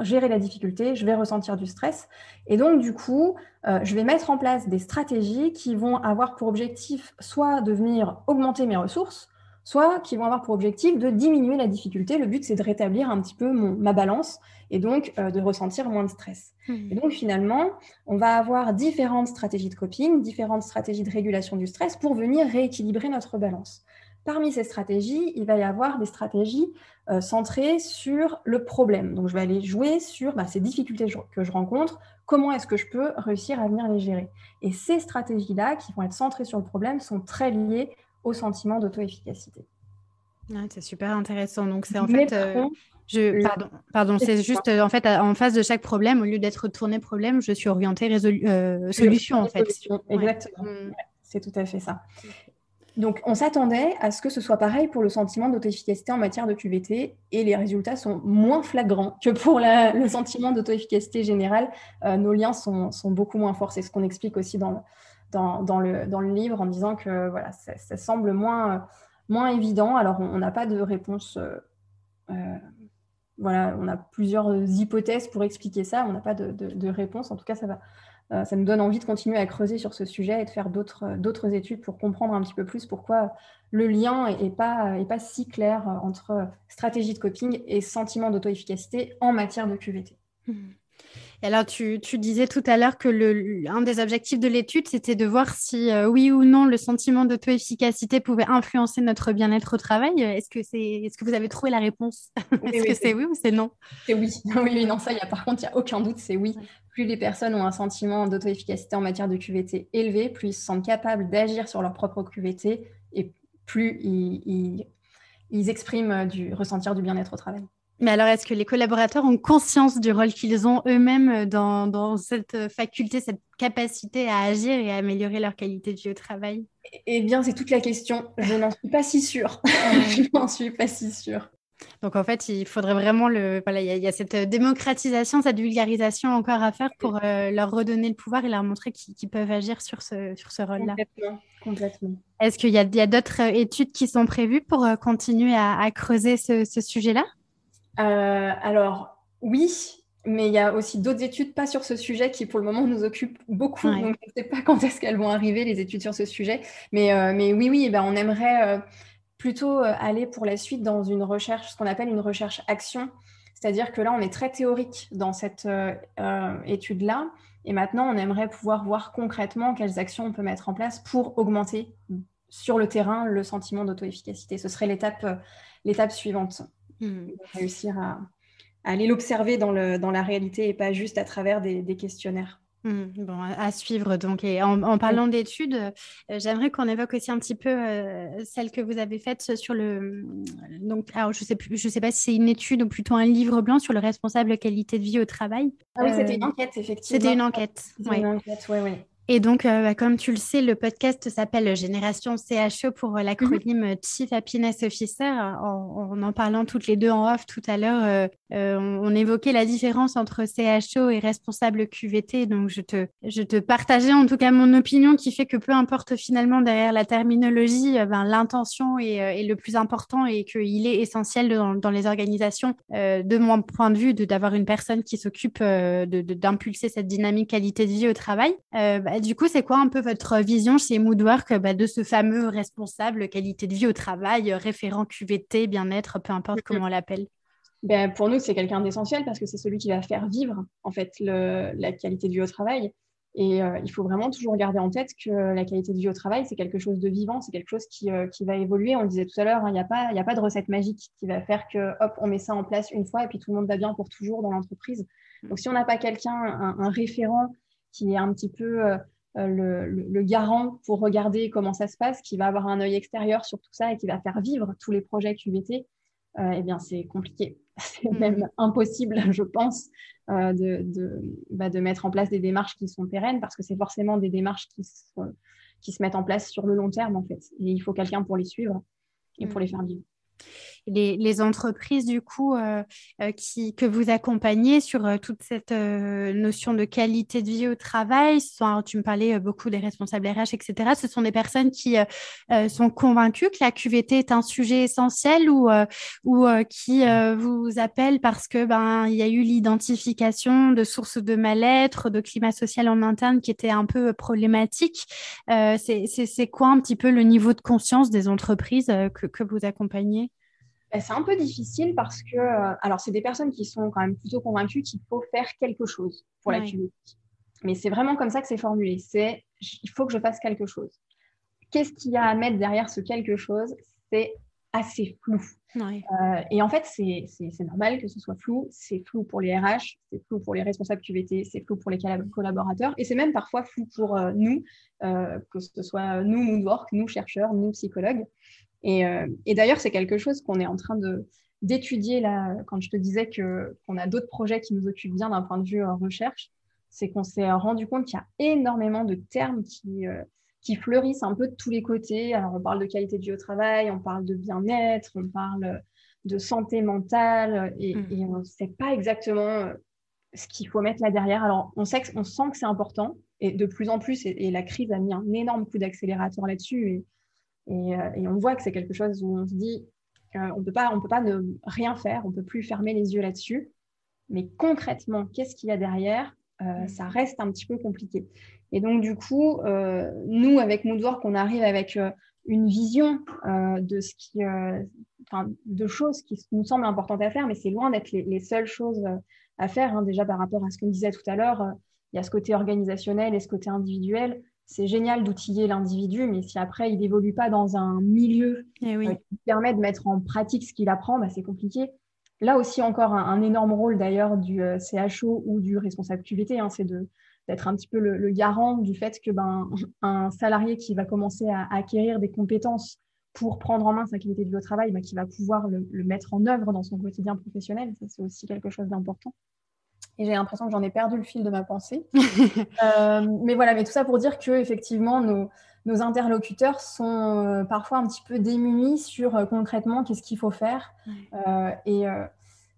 gérer la difficulté, je vais ressentir du stress. Et donc, du coup, euh, je vais mettre en place des stratégies qui vont avoir pour objectif soit de venir augmenter mes ressources, soit qui vont avoir pour objectif de diminuer la difficulté. Le but, c'est de rétablir un petit peu ma balance et donc euh, de ressentir moins de stress. Hmm. Et donc, finalement, on va avoir différentes stratégies de coping, différentes stratégies de régulation du stress pour venir rééquilibrer notre balance. Parmi ces stratégies, il va y avoir des stratégies euh, centrées sur le problème. Donc, je vais aller jouer sur bah, ces difficultés que je rencontre, comment est-ce que je peux réussir à venir les gérer? Et ces stratégies-là, qui vont être centrées sur le problème, sont très liées au sentiment d'auto-efficacité. c'est super intéressant. Donc, c'est en fait. Euh, je, pardon, pardon c'est juste en fait en face de chaque problème, au lieu d'être tourné problème, je suis orientée euh, solution en fait. Exactement. Mm. c'est tout à fait ça. Donc, on s'attendait à ce que ce soit pareil pour le sentiment d'auto-efficacité en matière de QVT et les résultats sont moins flagrants que pour le sentiment d'auto-efficacité générale. Euh, nos liens sont, beaucoup moins forts. C'est ce qu'on explique aussi dans, dans, le, dans, le, livre en disant que voilà, ça, semble moins, moins évident. Alors, on n'a pas de réponse. Euh, euh, voilà, on a plusieurs hypothèses pour expliquer ça. On n'a pas de, de, réponse. En tout cas, ça va euh, ça nous donne envie de continuer à creuser sur ce sujet et de faire d'autres études pour comprendre un petit peu plus pourquoi le lien n'est pas, est pas si clair entre stratégie de coping et sentiment d'auto-efficacité en matière de QVT. Mmh alors, tu, disais tout à l'heure que le, un des objectifs de l'étude, c'était de voir si euh, oui ou non le sentiment d'auto-efficacité pouvait influencer notre bien-être au travail. Est-ce que, c'est, est-ce que vous avez trouvé la réponse? [laughs] Est-ce que c'est oui ou c'est non? C'est oui. [laughs] oui. non, ça, y a, par contre, il n'y a aucun doute, c'est oui. Plus les personnes ont un sentiment d'auto-efficacité en matière de QVT élevé, plus ils se sentent capables d'agir sur leur propre QVT et plus ils, ils expriment du ressentir du bien-être au travail. Mais alors, est-ce que les collaborateurs ont conscience du rôle qu'ils ont eux-mêmes dans, cette faculté, cette capacité à agir et à améliorer leur qualité de vie au travail? Eh bien, c'est toute la question. Je n'en suis pas si sûre. [laughs] Je n'en suis pas si sûre. Donc en fait, il faudrait vraiment le. Voilà, il y, a cette démocratisation, cette vulgarisation encore à faire pour euh, leur redonner le pouvoir et leur montrer qu'ils peuvent agir sur ce, sur ce rôle-là. Complètement. Complètement. Est-ce qu'il y a, d'autres études qui sont prévues pour euh, continuer à, creuser ce sujet-là? euh, alors, oui, mais il y a aussi d'autres études, pas sur ce sujet, qui pour le moment nous occupent beaucoup. Donc, je ne sais pas [laughs] quand est-ce qu'elles vont arriver, les études sur ce sujet. Mais, euh, mais oui, oui, eh ben, on aimerait euh, plutôt aller pour la suite dans une recherche, ce qu'on appelle une recherche action. C'est-à-dire que là, on est très théorique dans cette étude-là. Et maintenant, on aimerait pouvoir voir concrètement quelles actions on peut mettre en place pour augmenter sur le terrain le sentiment d'auto-efficacité. Ce serait l'étape suivante. Hmm. Réussir à, aller l'observer dans, la réalité et pas juste à travers des, questionnaires. Hmm. bon, à suivre donc. Et en, parlant d'études, euh, j'aimerais qu'on évoque aussi un petit peu euh, celle que vous avez faite sur le. Donc, alors je sais plus, je sais pas si c'est une étude ou plutôt un livre blanc sur le responsable qualité de vie au travail. Ah oui, c'était une euh, enquête effectivement. C'était une enquête. C'était une enquête, oui, oui. Et donc, euh, bah, comme tu le sais, le podcast s'appelle Génération CHO pour euh, l'acronyme mhm. Chief Happiness Officer. En, en, parlant toutes les deux en off tout à l'heure, euh, on, évoquait la différence entre CHO et responsable QVT. Donc, je te, je te partageais en tout cas mon opinion qui fait que peu importe finalement derrière la terminologie, ben, l'intention est, le plus important et qu'il est essentiel dans, les organisations, de mon point de vue, d'avoir une personne qui s'occupe d'impulser cette dynamique qualité de vie au travail. Bah, bah, du coup, c'est quoi un peu votre vision chez Moodwork bah, de ce fameux responsable qualité de vie au travail, référent QVT, bien-être, peu importe comment on l'appelle? Ben, Pour nous, c'est quelqu'un d'essentiel parce que c'est celui qui va faire vivre en fait la qualité de vie au travail. Et euh, il faut vraiment toujours garder en tête que la qualité de vie au travail, c'est quelque chose de vivant, c'est quelque chose qui, euh, va évoluer. On le disait tout à l'heure, hein, il n'y a, pas, a pas de recette magique qui va faire que, hop, on met ça en place une fois et puis tout le monde va bien pour toujours dans l'entreprise. Donc, si on n'a pas quelqu'un, un, référent qui est un petit peu euh, euh, le, garant pour regarder comment ça se passe, qui va avoir un œil extérieur sur tout ça et qui va faire vivre tous les projets QVT, euh, eh bien, c'est compliqué. [laughs] C'est mm. même impossible, [laughs] je pense, euh, de, bah, de, mettre en place des démarches qui sont pérennes parce que c'est forcément des démarches qui, qui se mettent en place sur le long terme, en fait. Et il faut quelqu'un pour les suivre et pour mm. les faire vivre. Les, entreprises du coup qui, que vous accompagnez sur toute cette notion de qualité de vie au travail. tu me parlais beaucoup des responsables RH, etc. Ce sont des personnes qui sont convaincues que la QVT est un sujet essentiel ou, ou qui vous appellent parce que ben il y a eu l'identification de sources de mal-être, de climat social en interne qui était un peu problématique. c'est quoi un petit peu le niveau de conscience des entreprises que, que vous accompagnez? Ben, c'est un peu difficile parce que, euh, alors, c'est des personnes qui sont quand même plutôt convaincues qu'il faut faire quelque chose pour la QVT. Mais c'est vraiment comme ça que c'est formulé. C'est il faut que je fasse quelque chose. Qu'est-ce qu'il y a à mettre derrière ce quelque chose? C'est assez flou. Euh, et en fait, c'est normal que ce soit flou. C'est flou pour les RH, c'est flou pour les responsables QVT, c'est flou pour les collaborateurs, et c'est même parfois flou pour euh, nous, que ce soit nous, Moodwork, nous, chercheurs, nous, psychologues. Euh, et, d'ailleurs, c'est quelque chose qu'on est en train de d'étudier là, quand je te disais que qu'on a d'autres projets qui nous occupent bien d'un point de vue euh, recherche, c'est qu'on s'est rendu compte qu'il y a énormément de termes qui, euh, qui fleurissent un peu de tous les côtés. Alors, on parle de qualité de vie au travail, on parle de bien-être, on parle de santé mentale, et, mmh. on ne sait pas exactement ce qu'il faut mettre là derrière. Alors, on, sait on sent que c'est important, et de plus en plus, et, et, la crise a mis un énorme coup d'accélérateur là-dessus, et, euh, et, on voit que c'est quelque chose où on se dit, euh, on peut pas, on peut pas ne rien faire, on peut plus fermer les yeux là-dessus. Mais concrètement, qu'est-ce qu'il y a derrière euh, mm. Ça reste un petit peu compliqué. Et donc du coup, nous avec Moodwork, on arrive avec une vision de ce qui, de choses qui nous semblent importantes à faire, mais c'est loin d'être les, seules choses à faire. Hein. Déjà par rapport à ce qu'on disait tout à l'heure, il y a ce côté organisationnel et ce côté individuel c'est génial d'outiller l'individu, mais si après il n'évolue pas dans un milieu eh euh, qui permet de mettre en pratique ce qu'il apprend, bah, c'est compliqué. Là aussi, encore un, énorme rôle d'ailleurs du euh, CHO ou du responsable QVT, hein, c'est d'être un petit peu le, garant du fait que ben, [laughs] un salarié qui va commencer à, acquérir des compétences pour prendre en main sa qualité de vie au travail, bah, qui va pouvoir le, le, mettre en œuvre dans son quotidien professionnel. Ça, c'est aussi quelque chose d'important et j'ai l'impression que j'en ai perdu le fil de ma pensée. [laughs] Euh, mais voilà, mais tout ça pour dire que effectivement nos, nos interlocuteurs sont euh, parfois un petit peu démunis sur euh, concrètement qu'est-ce qu'il faut faire. et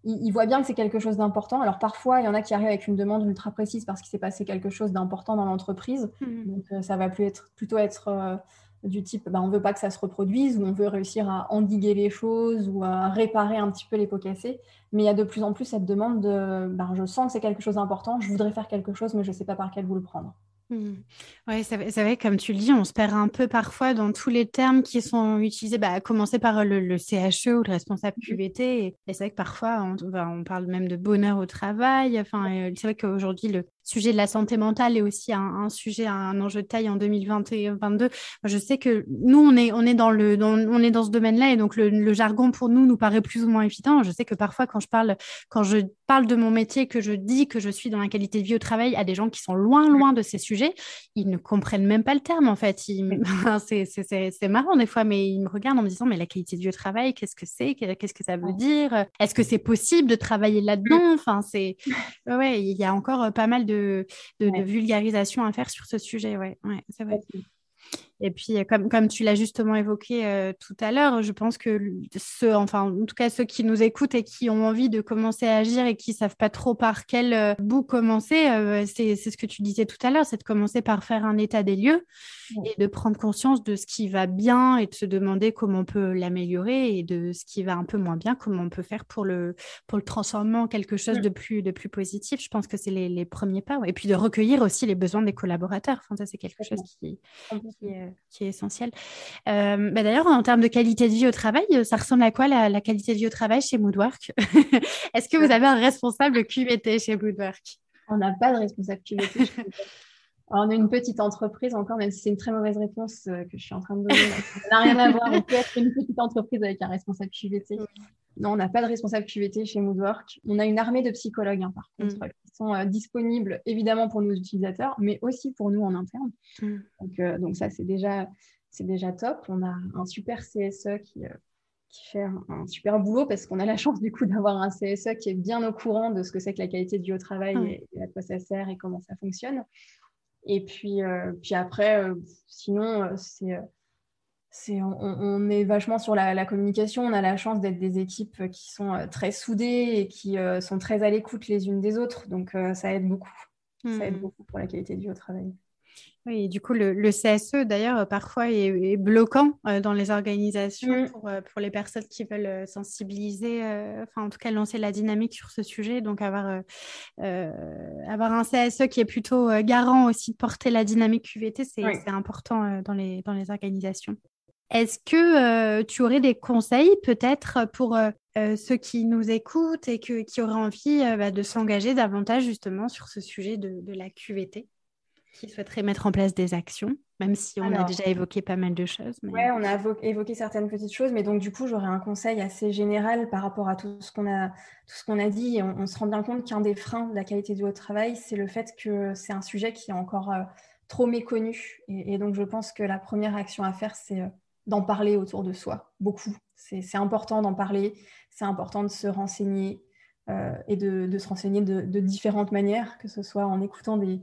ils, voient bien que c'est quelque chose d'important. Alors parfois, il y en a qui arrivent avec une demande ultra précise parce qu'il s'est passé quelque chose d'important dans l'entreprise. Mmh. Donc ça va plus être, plutôt être du type bah, on ne veut pas que ça se reproduise ou on veut réussir à endiguer les choses ou à réparer un petit peu les pots cassés. Mais il y a de plus en plus cette demande de bah, je sens que c'est quelque chose d'important, je voudrais faire quelque chose, mais je ne sais pas par quel vous le prendre. Mmh. Oui, c'est vrai, comme tu le dis, on se perd un peu parfois dans tous les termes qui sont utilisés, bah, à commencer par le, CHE ou le responsable mmh. QVT. Et, c'est vrai que parfois, on, on, parle même de bonheur au travail. Enfin, euh, c'est vrai qu'aujourd'hui, le, sujet de la santé mentale est aussi un, sujet, un enjeu de taille en 2022. Je sais que nous, on est, on est, dans, le, on est dans ce domaine-là et donc le, jargon pour nous nous paraît plus ou moins évident. Je sais que parfois, quand je parle, quand je parle de mon métier, que je dis que je suis dans la qualité de vie au travail à des gens qui sont loin, loin de ces sujets, ils ne comprennent même pas le terme en fait. [laughs] c'est marrant des fois, mais ils me regardent en me disant mais la qualité de vie au travail, qu'est-ce que c'est? Qu'est-ce que ça veut dire? Est-ce que c'est possible de travailler là-dedans? Enfin, c'est ouais, il y a encore pas mal de de, vulgarisation à faire sur ce sujet. Ouais, ouais c'est vrai. Et puis, euh, comme, comme tu l'as justement évoqué euh, tout à l'heure, je pense que ceux, enfin, en tout cas, ceux qui nous écoutent et qui ont envie de commencer à agir et qui ne savent pas trop par quel euh, bout commencer, c'est ce que tu disais tout à l'heure, c'est de commencer par faire un état des lieux et de prendre conscience de ce qui va bien et de se demander comment on peut l'améliorer et de ce qui va un peu moins bien, comment on peut faire pour le, pour le transformer en quelque chose de plus, de plus positif. Je pense que c'est les, les, premiers pas. Et puis de recueillir aussi les besoins des collaborateurs. Enfin, ça, c'est quelque chose qui, qui est qui est essentiel. Euh, bah, d'ailleurs, en termes de qualité de vie au travail, euh, ça ressemble à quoi la, qualité de vie au travail chez Moodwork? [laughs] Est-ce que vous avez un responsable QVT chez Moodwork? On n'a pas de responsable QVT. on a une petite entreprise encore, même si c'est une très mauvaise réponse euh, que je suis en train de donner. Ça n'a rien à voir. On peut être une petite entreprise avec un responsable QVT. Non, on n'a pas de responsable QVT chez Moodwork. On a une armée de psychologues, hein, par contre, mm. qui sont euh, disponibles évidemment pour nos utilisateurs, mais aussi pour nous en interne. Mm. Euh, donc, ça, c'est déjà, déjà top. On a un super CSE qui, euh, qui fait un, super boulot parce qu'on a la chance du coup d'avoir un CSE qui est bien au courant de ce que c'est que la qualité vie au travail et, à quoi ça sert et comment ça fonctionne. Et puis, puis après, sinon, c'est on, est vachement sur la, communication. On a la chance d'être des équipes qui sont euh, très soudées et qui euh, sont très à l'écoute les unes des autres. Donc, euh, ça aide beaucoup. Ça aide hmm. beaucoup pour la qualité au travail. Oui, du coup, le, CSE, d'ailleurs, parfois est, bloquant dans les organisations hmm. pour, les personnes qui veulent sensibiliser, enfin, en tout cas, lancer la dynamique sur ce sujet. Donc, avoir, avoir un CSE qui est plutôt garant aussi de porter la dynamique QVT, c'est important dans, les, dans les organisations. Est-ce que euh, tu aurais des conseils peut-être pour euh, euh, ceux qui nous écoutent et qui auraient envie bah, de s'engager davantage justement sur ce sujet de, la QVT, qui souhaiteraient mettre en place des actions, même si on a déjà évoqué pas mal de choses Oui, on a évoqué certaines petites choses, mais donc du coup, j'aurais un conseil assez général par rapport à tout ce qu'on a, tout ce qu'on a dit. On, se rend bien compte qu'un des freins de la qualité du haut travail, c'est le fait que c'est un sujet qui est encore trop méconnu. et, donc, je pense que la première action à faire, c'est d'en parler autour de soi, beaucoup. C'est important d'en parler, c'est important de se renseigner euh, et de, se renseigner de, différentes manières, que ce soit en écoutant des,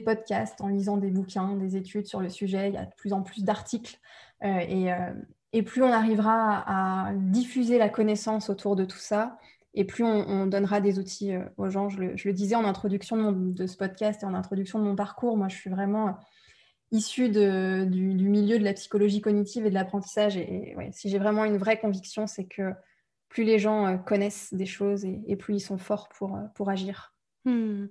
podcasts, en lisant des bouquins, des études sur le sujet. Il y a de plus en plus d'articles euh, euh, et, plus on arrivera à, diffuser la connaissance autour de tout ça, et plus on, donnera des outils aux gens. Je le, disais en introduction de, de, ce podcast et en introduction de mon parcours, moi je suis vraiment issu du, milieu de la psychologie cognitive et de l'apprentissage. Et, si j'ai vraiment une vraie conviction, c'est que plus les gens euh, connaissent des choses et, plus ils sont forts pour, euh, pour agir. Hmm.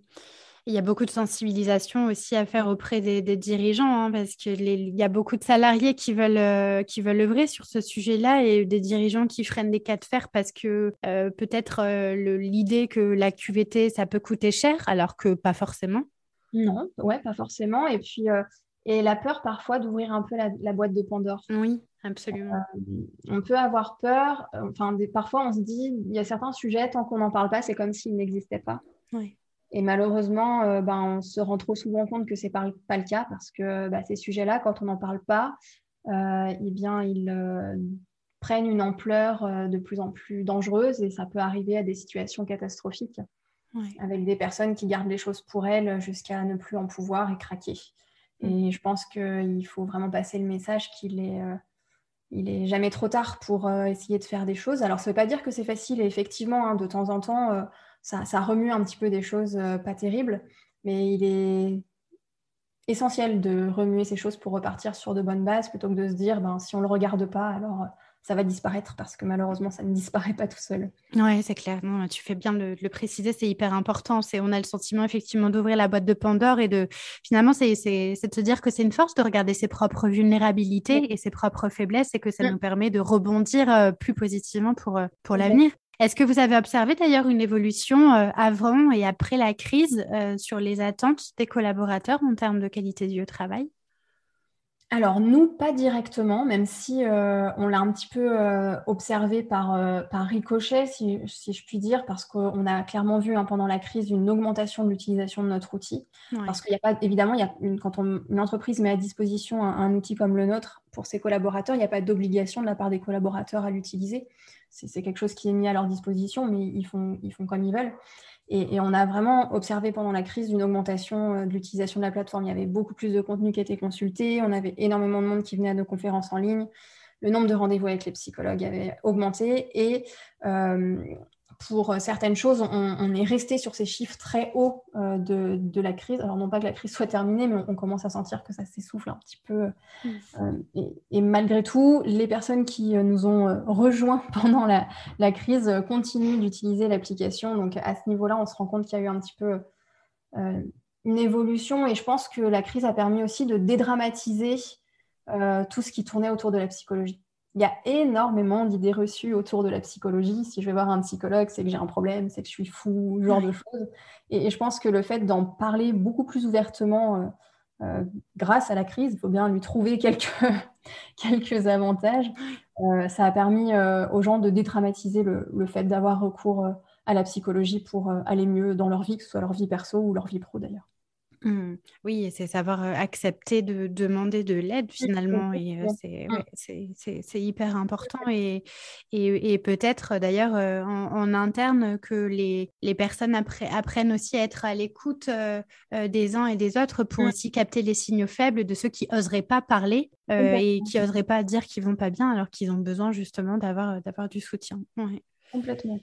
Il y a beaucoup de sensibilisation aussi à faire auprès des, dirigeants, hein, parce qu'il y a beaucoup de salariés qui veulent, euh, qui veulent œuvrer sur ce sujet-là et des dirigeants qui freinent des cas de fer parce que peut-être l'idée que la QVT, ça peut coûter cher, alors que pas forcément. Non, ouais, pas forcément. Et puis, et la peur parfois d'ouvrir un peu la, boîte de Pandore. Oui, absolument. Euh, on peut avoir peur, euh, enfin parfois on se dit, il y a certains sujets, tant qu'on n'en parle pas, c'est comme s'ils n'existaient pas. Oui. Et malheureusement, euh, ben, on se rend trop souvent compte que ce n'est pas, pas, le cas parce que bah, ces sujets-là, quand on n'en parle pas, eh bien, ils prennent une ampleur de plus en plus dangereuse et ça peut arriver à des situations catastrophiques avec des personnes qui gardent les choses pour elles jusqu'à ne plus en pouvoir et craquer. Et je pense qu'il faut vraiment passer le message qu'il est, euh, il est jamais trop tard pour euh, essayer de faire des choses. Alors, ça ne veut pas dire que c'est facile. Et effectivement, hein, de temps en temps, euh, ça, ça, remue un petit peu des choses pas terribles. Mais il est essentiel de remuer ces choses pour repartir sur de bonnes bases plutôt que de se dire, ben, si on ne le regarde pas, alors ça va disparaître parce que malheureusement, ça ne disparaît pas tout seul. Oui, c'est clair. Non, tu fais bien de, le préciser, c'est hyper important. C'est, on a le sentiment effectivement d'ouvrir la boîte de Pandore et de finalement, c'est, c'est, de se dire que c'est une force de regarder ses propres vulnérabilités et ses propres faiblesses et que ça nous permet de rebondir euh, plus positivement pour, euh, pour l'avenir. Est-ce que vous avez observé d'ailleurs une évolution euh, avant et après la crise sur les attentes des collaborateurs en termes de qualité de vie au travail? Alors nous, pas directement, même si euh, on l'a un petit peu euh, observé par, euh, par ricochet, si, je puis dire, parce qu'on a clairement vu hein, pendant la crise une augmentation de l'utilisation de notre outil. Parce qu'il n'y a pas, évidemment, il y a une, quand une entreprise met à disposition un, outil comme le nôtre pour ses collaborateurs, il n'y a pas d'obligation de la part des collaborateurs à l'utiliser. C'est quelque chose qui est mis à leur disposition, mais ils font, ils font comme ils veulent. Et, on a vraiment observé pendant la crise une augmentation euh, de l'utilisation de la plateforme. Il y avait beaucoup plus de contenu qui était consulté, on avait énormément de monde qui venait à nos conférences en ligne, le nombre de rendez-vous avec les psychologues avait augmenté. Et euh, pour certaines choses, on, est resté sur ces chiffres très hauts euh, de, la crise. Alors, non pas que la crise soit terminée, mais on, commence à sentir que ça s'essouffle un petit peu. Mm. Euh, et, malgré tout, les personnes qui euh, nous ont rejoints [laughs] pendant la, crise continuent d'utiliser l'application. Donc, à ce niveau-là, on se rend compte qu'il y a eu un petit peu une évolution. Et je pense que la crise a permis aussi de dédramatiser tout ce qui tournait autour de la psychologie il y a énormément d'idées reçues autour de la psychologie. Si je vais voir un psychologue, c'est que j'ai un problème, c'est que je suis fou, ce genre de choses. Et, je pense que le fait d'en parler beaucoup plus ouvertement euh, euh, grâce à la crise, il faut bien lui trouver [laughs] quelques, avantages. Euh, ça a permis aux gens de dédramatiser le, le fait d'avoir recours à la psychologie pour aller mieux dans leur vie, que ce soit leur vie perso ou leur vie pro d'ailleurs. Mmh. Oui, c'est savoir accepter de demander de l'aide finalement. Et mmh. c'est hyper important. Et, et, peut-être d'ailleurs en, interne que les, les personnes apprennent aussi à être à l'écoute des uns et des autres pour mmh. aussi capter les signaux faibles de ceux qui n'oseraient pas parler et qui n'oseraient pas dire qu'ils vont pas bien alors qu'ils ont besoin justement d'avoir du soutien. Complètement.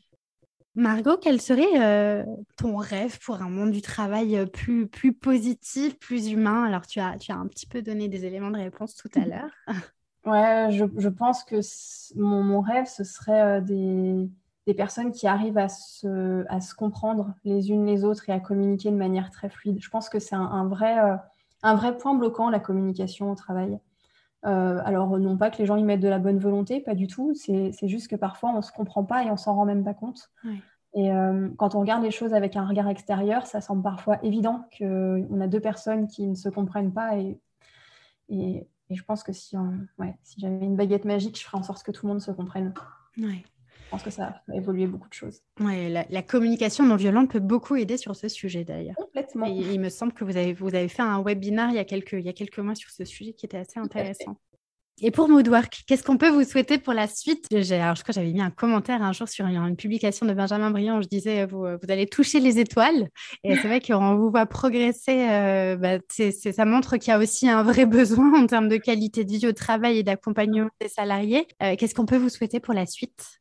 Margot, quel serait euh, ton rêve pour un monde du travail euh, plus, plus positif, plus humain? Alors, tu as, tu as un petit peu donné des éléments de réponse tout à l'heure. [laughs] Ouais, je, je, pense que mon, mon, rêve, ce serait euh, des, des, personnes qui arrivent à se, à se, comprendre les unes les autres et à communiquer de manière très fluide. Je pense que c'est un, vrai, un vrai point bloquant, la communication au travail. Alors, non pas que les gens y mettent de la bonne volonté, pas du tout. C'est juste que parfois, on ne se comprend pas et on s'en rend même pas compte. Et euh, quand on regarde les choses avec un regard extérieur, ça semble parfois évident qu'on a deux personnes qui ne se comprennent pas. Et, et, je pense que si, ouais, si j'avais une baguette magique, je ferais en sorte que tout le monde se comprenne. Je pense que ça a évolué beaucoup de choses. Ouais, la, communication non violente peut beaucoup aider sur ce sujet d'ailleurs. Complètement. Et il me semble que vous avez, vous avez fait un webinaire il y, a quelques, il y a quelques mois sur ce sujet qui était assez intéressant. Et pour Moodwork, qu'est-ce qu'on peut vous souhaiter pour la suite? Alors, je crois que j'avais mis un commentaire un jour sur une, publication de Benjamin Briand où je disais vous, euh, vous allez toucher les étoiles. Et c'est vrai qu'on vous voit progresser. Euh, bah, ça montre qu'il y a aussi un vrai besoin en termes de qualité de vie au travail et d'accompagnement des salariés. Euh, qu'est-ce qu'on peut vous souhaiter pour la suite?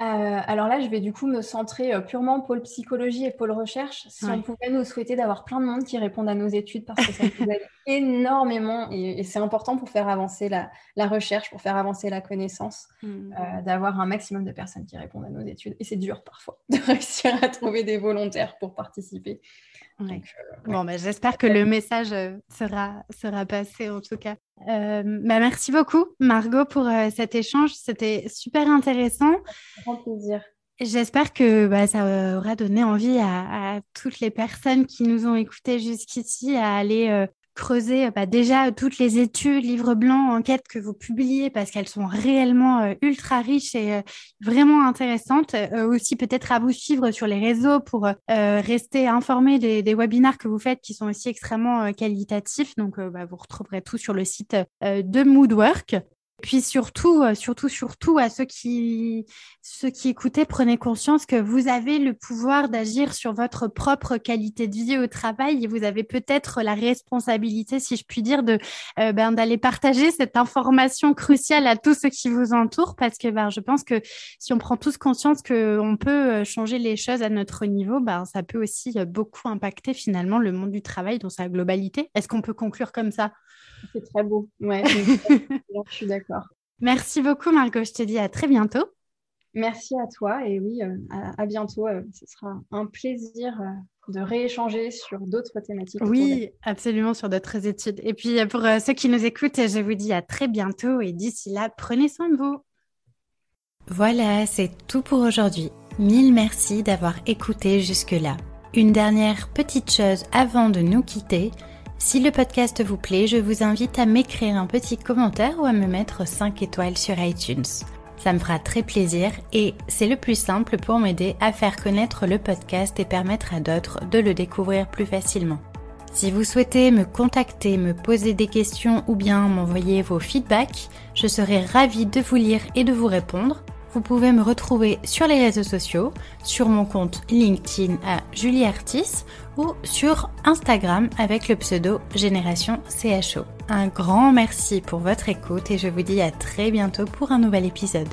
Euh, alors là, je vais du coup me centrer euh, purement pôle psychologie et pôle recherche. Si on pouvait nous souhaiter d'avoir plein de monde qui répondent à nos études, parce que ça nous aide [laughs] énormément et, c'est important pour faire avancer la, recherche, pour faire avancer la connaissance, mmh. euh, d'avoir un maximum de personnes qui répondent à nos études. Et c'est dur parfois [laughs] de réussir à trouver des volontaires pour participer. Euh, bon, bah, j'espère que le message sera, sera passé en tout cas. Euh, bah, merci beaucoup, Margot, pour cet échange. C'était super intéressant. Grand plaisir. J'espère que bah, ça aura donné envie à, à, toutes les personnes qui nous ont écoutés jusqu'ici à aller creuser bah, déjà toutes les études, livres blancs, enquêtes que vous publiez parce qu'elles sont réellement euh, ultra riches et euh, vraiment intéressantes. Euh, aussi peut-être à vous suivre sur les réseaux pour rester informé des, des, webinaires que vous faites qui sont aussi extrêmement qualitatifs. Donc bah, vous retrouverez tout sur le site de Moodwork. Puis surtout, euh, surtout, surtout à ceux qui, ceux qui écoutaient, prenez conscience que vous avez le pouvoir d'agir sur votre propre qualité de vie au travail et vous avez peut-être la responsabilité, si je puis dire, de euh, ben, d'aller partager cette information cruciale à tous ceux qui vous entourent parce que ben, je pense que si on prend tous conscience qu'on peut euh, changer les choses à notre niveau, ben, ça peut aussi beaucoup impacter finalement le monde du travail dans sa globalité. Est-ce qu'on peut conclure comme ça? C'est très beau. Ouais, [laughs] je suis d'accord. Merci beaucoup, Margot. Je te dis à très bientôt. Merci à toi et oui, euh, à, bientôt. Euh, ce sera un plaisir euh, de rééchanger sur d'autres thématiques. Oui, absolument, sur d'autres études. Et puis pour ceux qui nous écoutent, je vous dis à très bientôt et d'ici là, prenez soin de vous. Voilà, c'est tout pour aujourd'hui. Mille merci d'avoir écouté jusque-là. Une dernière petite chose avant de nous quitter. Si le podcast vous plaît, je vous invite à m'écrire un petit commentaire ou à me mettre 5 étoiles sur iTunes. Ça me fera très plaisir et c'est le plus simple pour m'aider à faire connaître le podcast et permettre à d'autres de le découvrir plus facilement. Si vous souhaitez me contacter, me poser des questions ou bien m'envoyer vos feedbacks, je serai ravie de vous lire et de vous répondre. Vous pouvez me retrouver sur les réseaux sociaux, sur mon compte LinkedIn à Julie Artis ou sur Instagram avec le pseudo Génération CHO. Un grand merci pour votre écoute et je vous dis à très bientôt pour un nouvel épisode.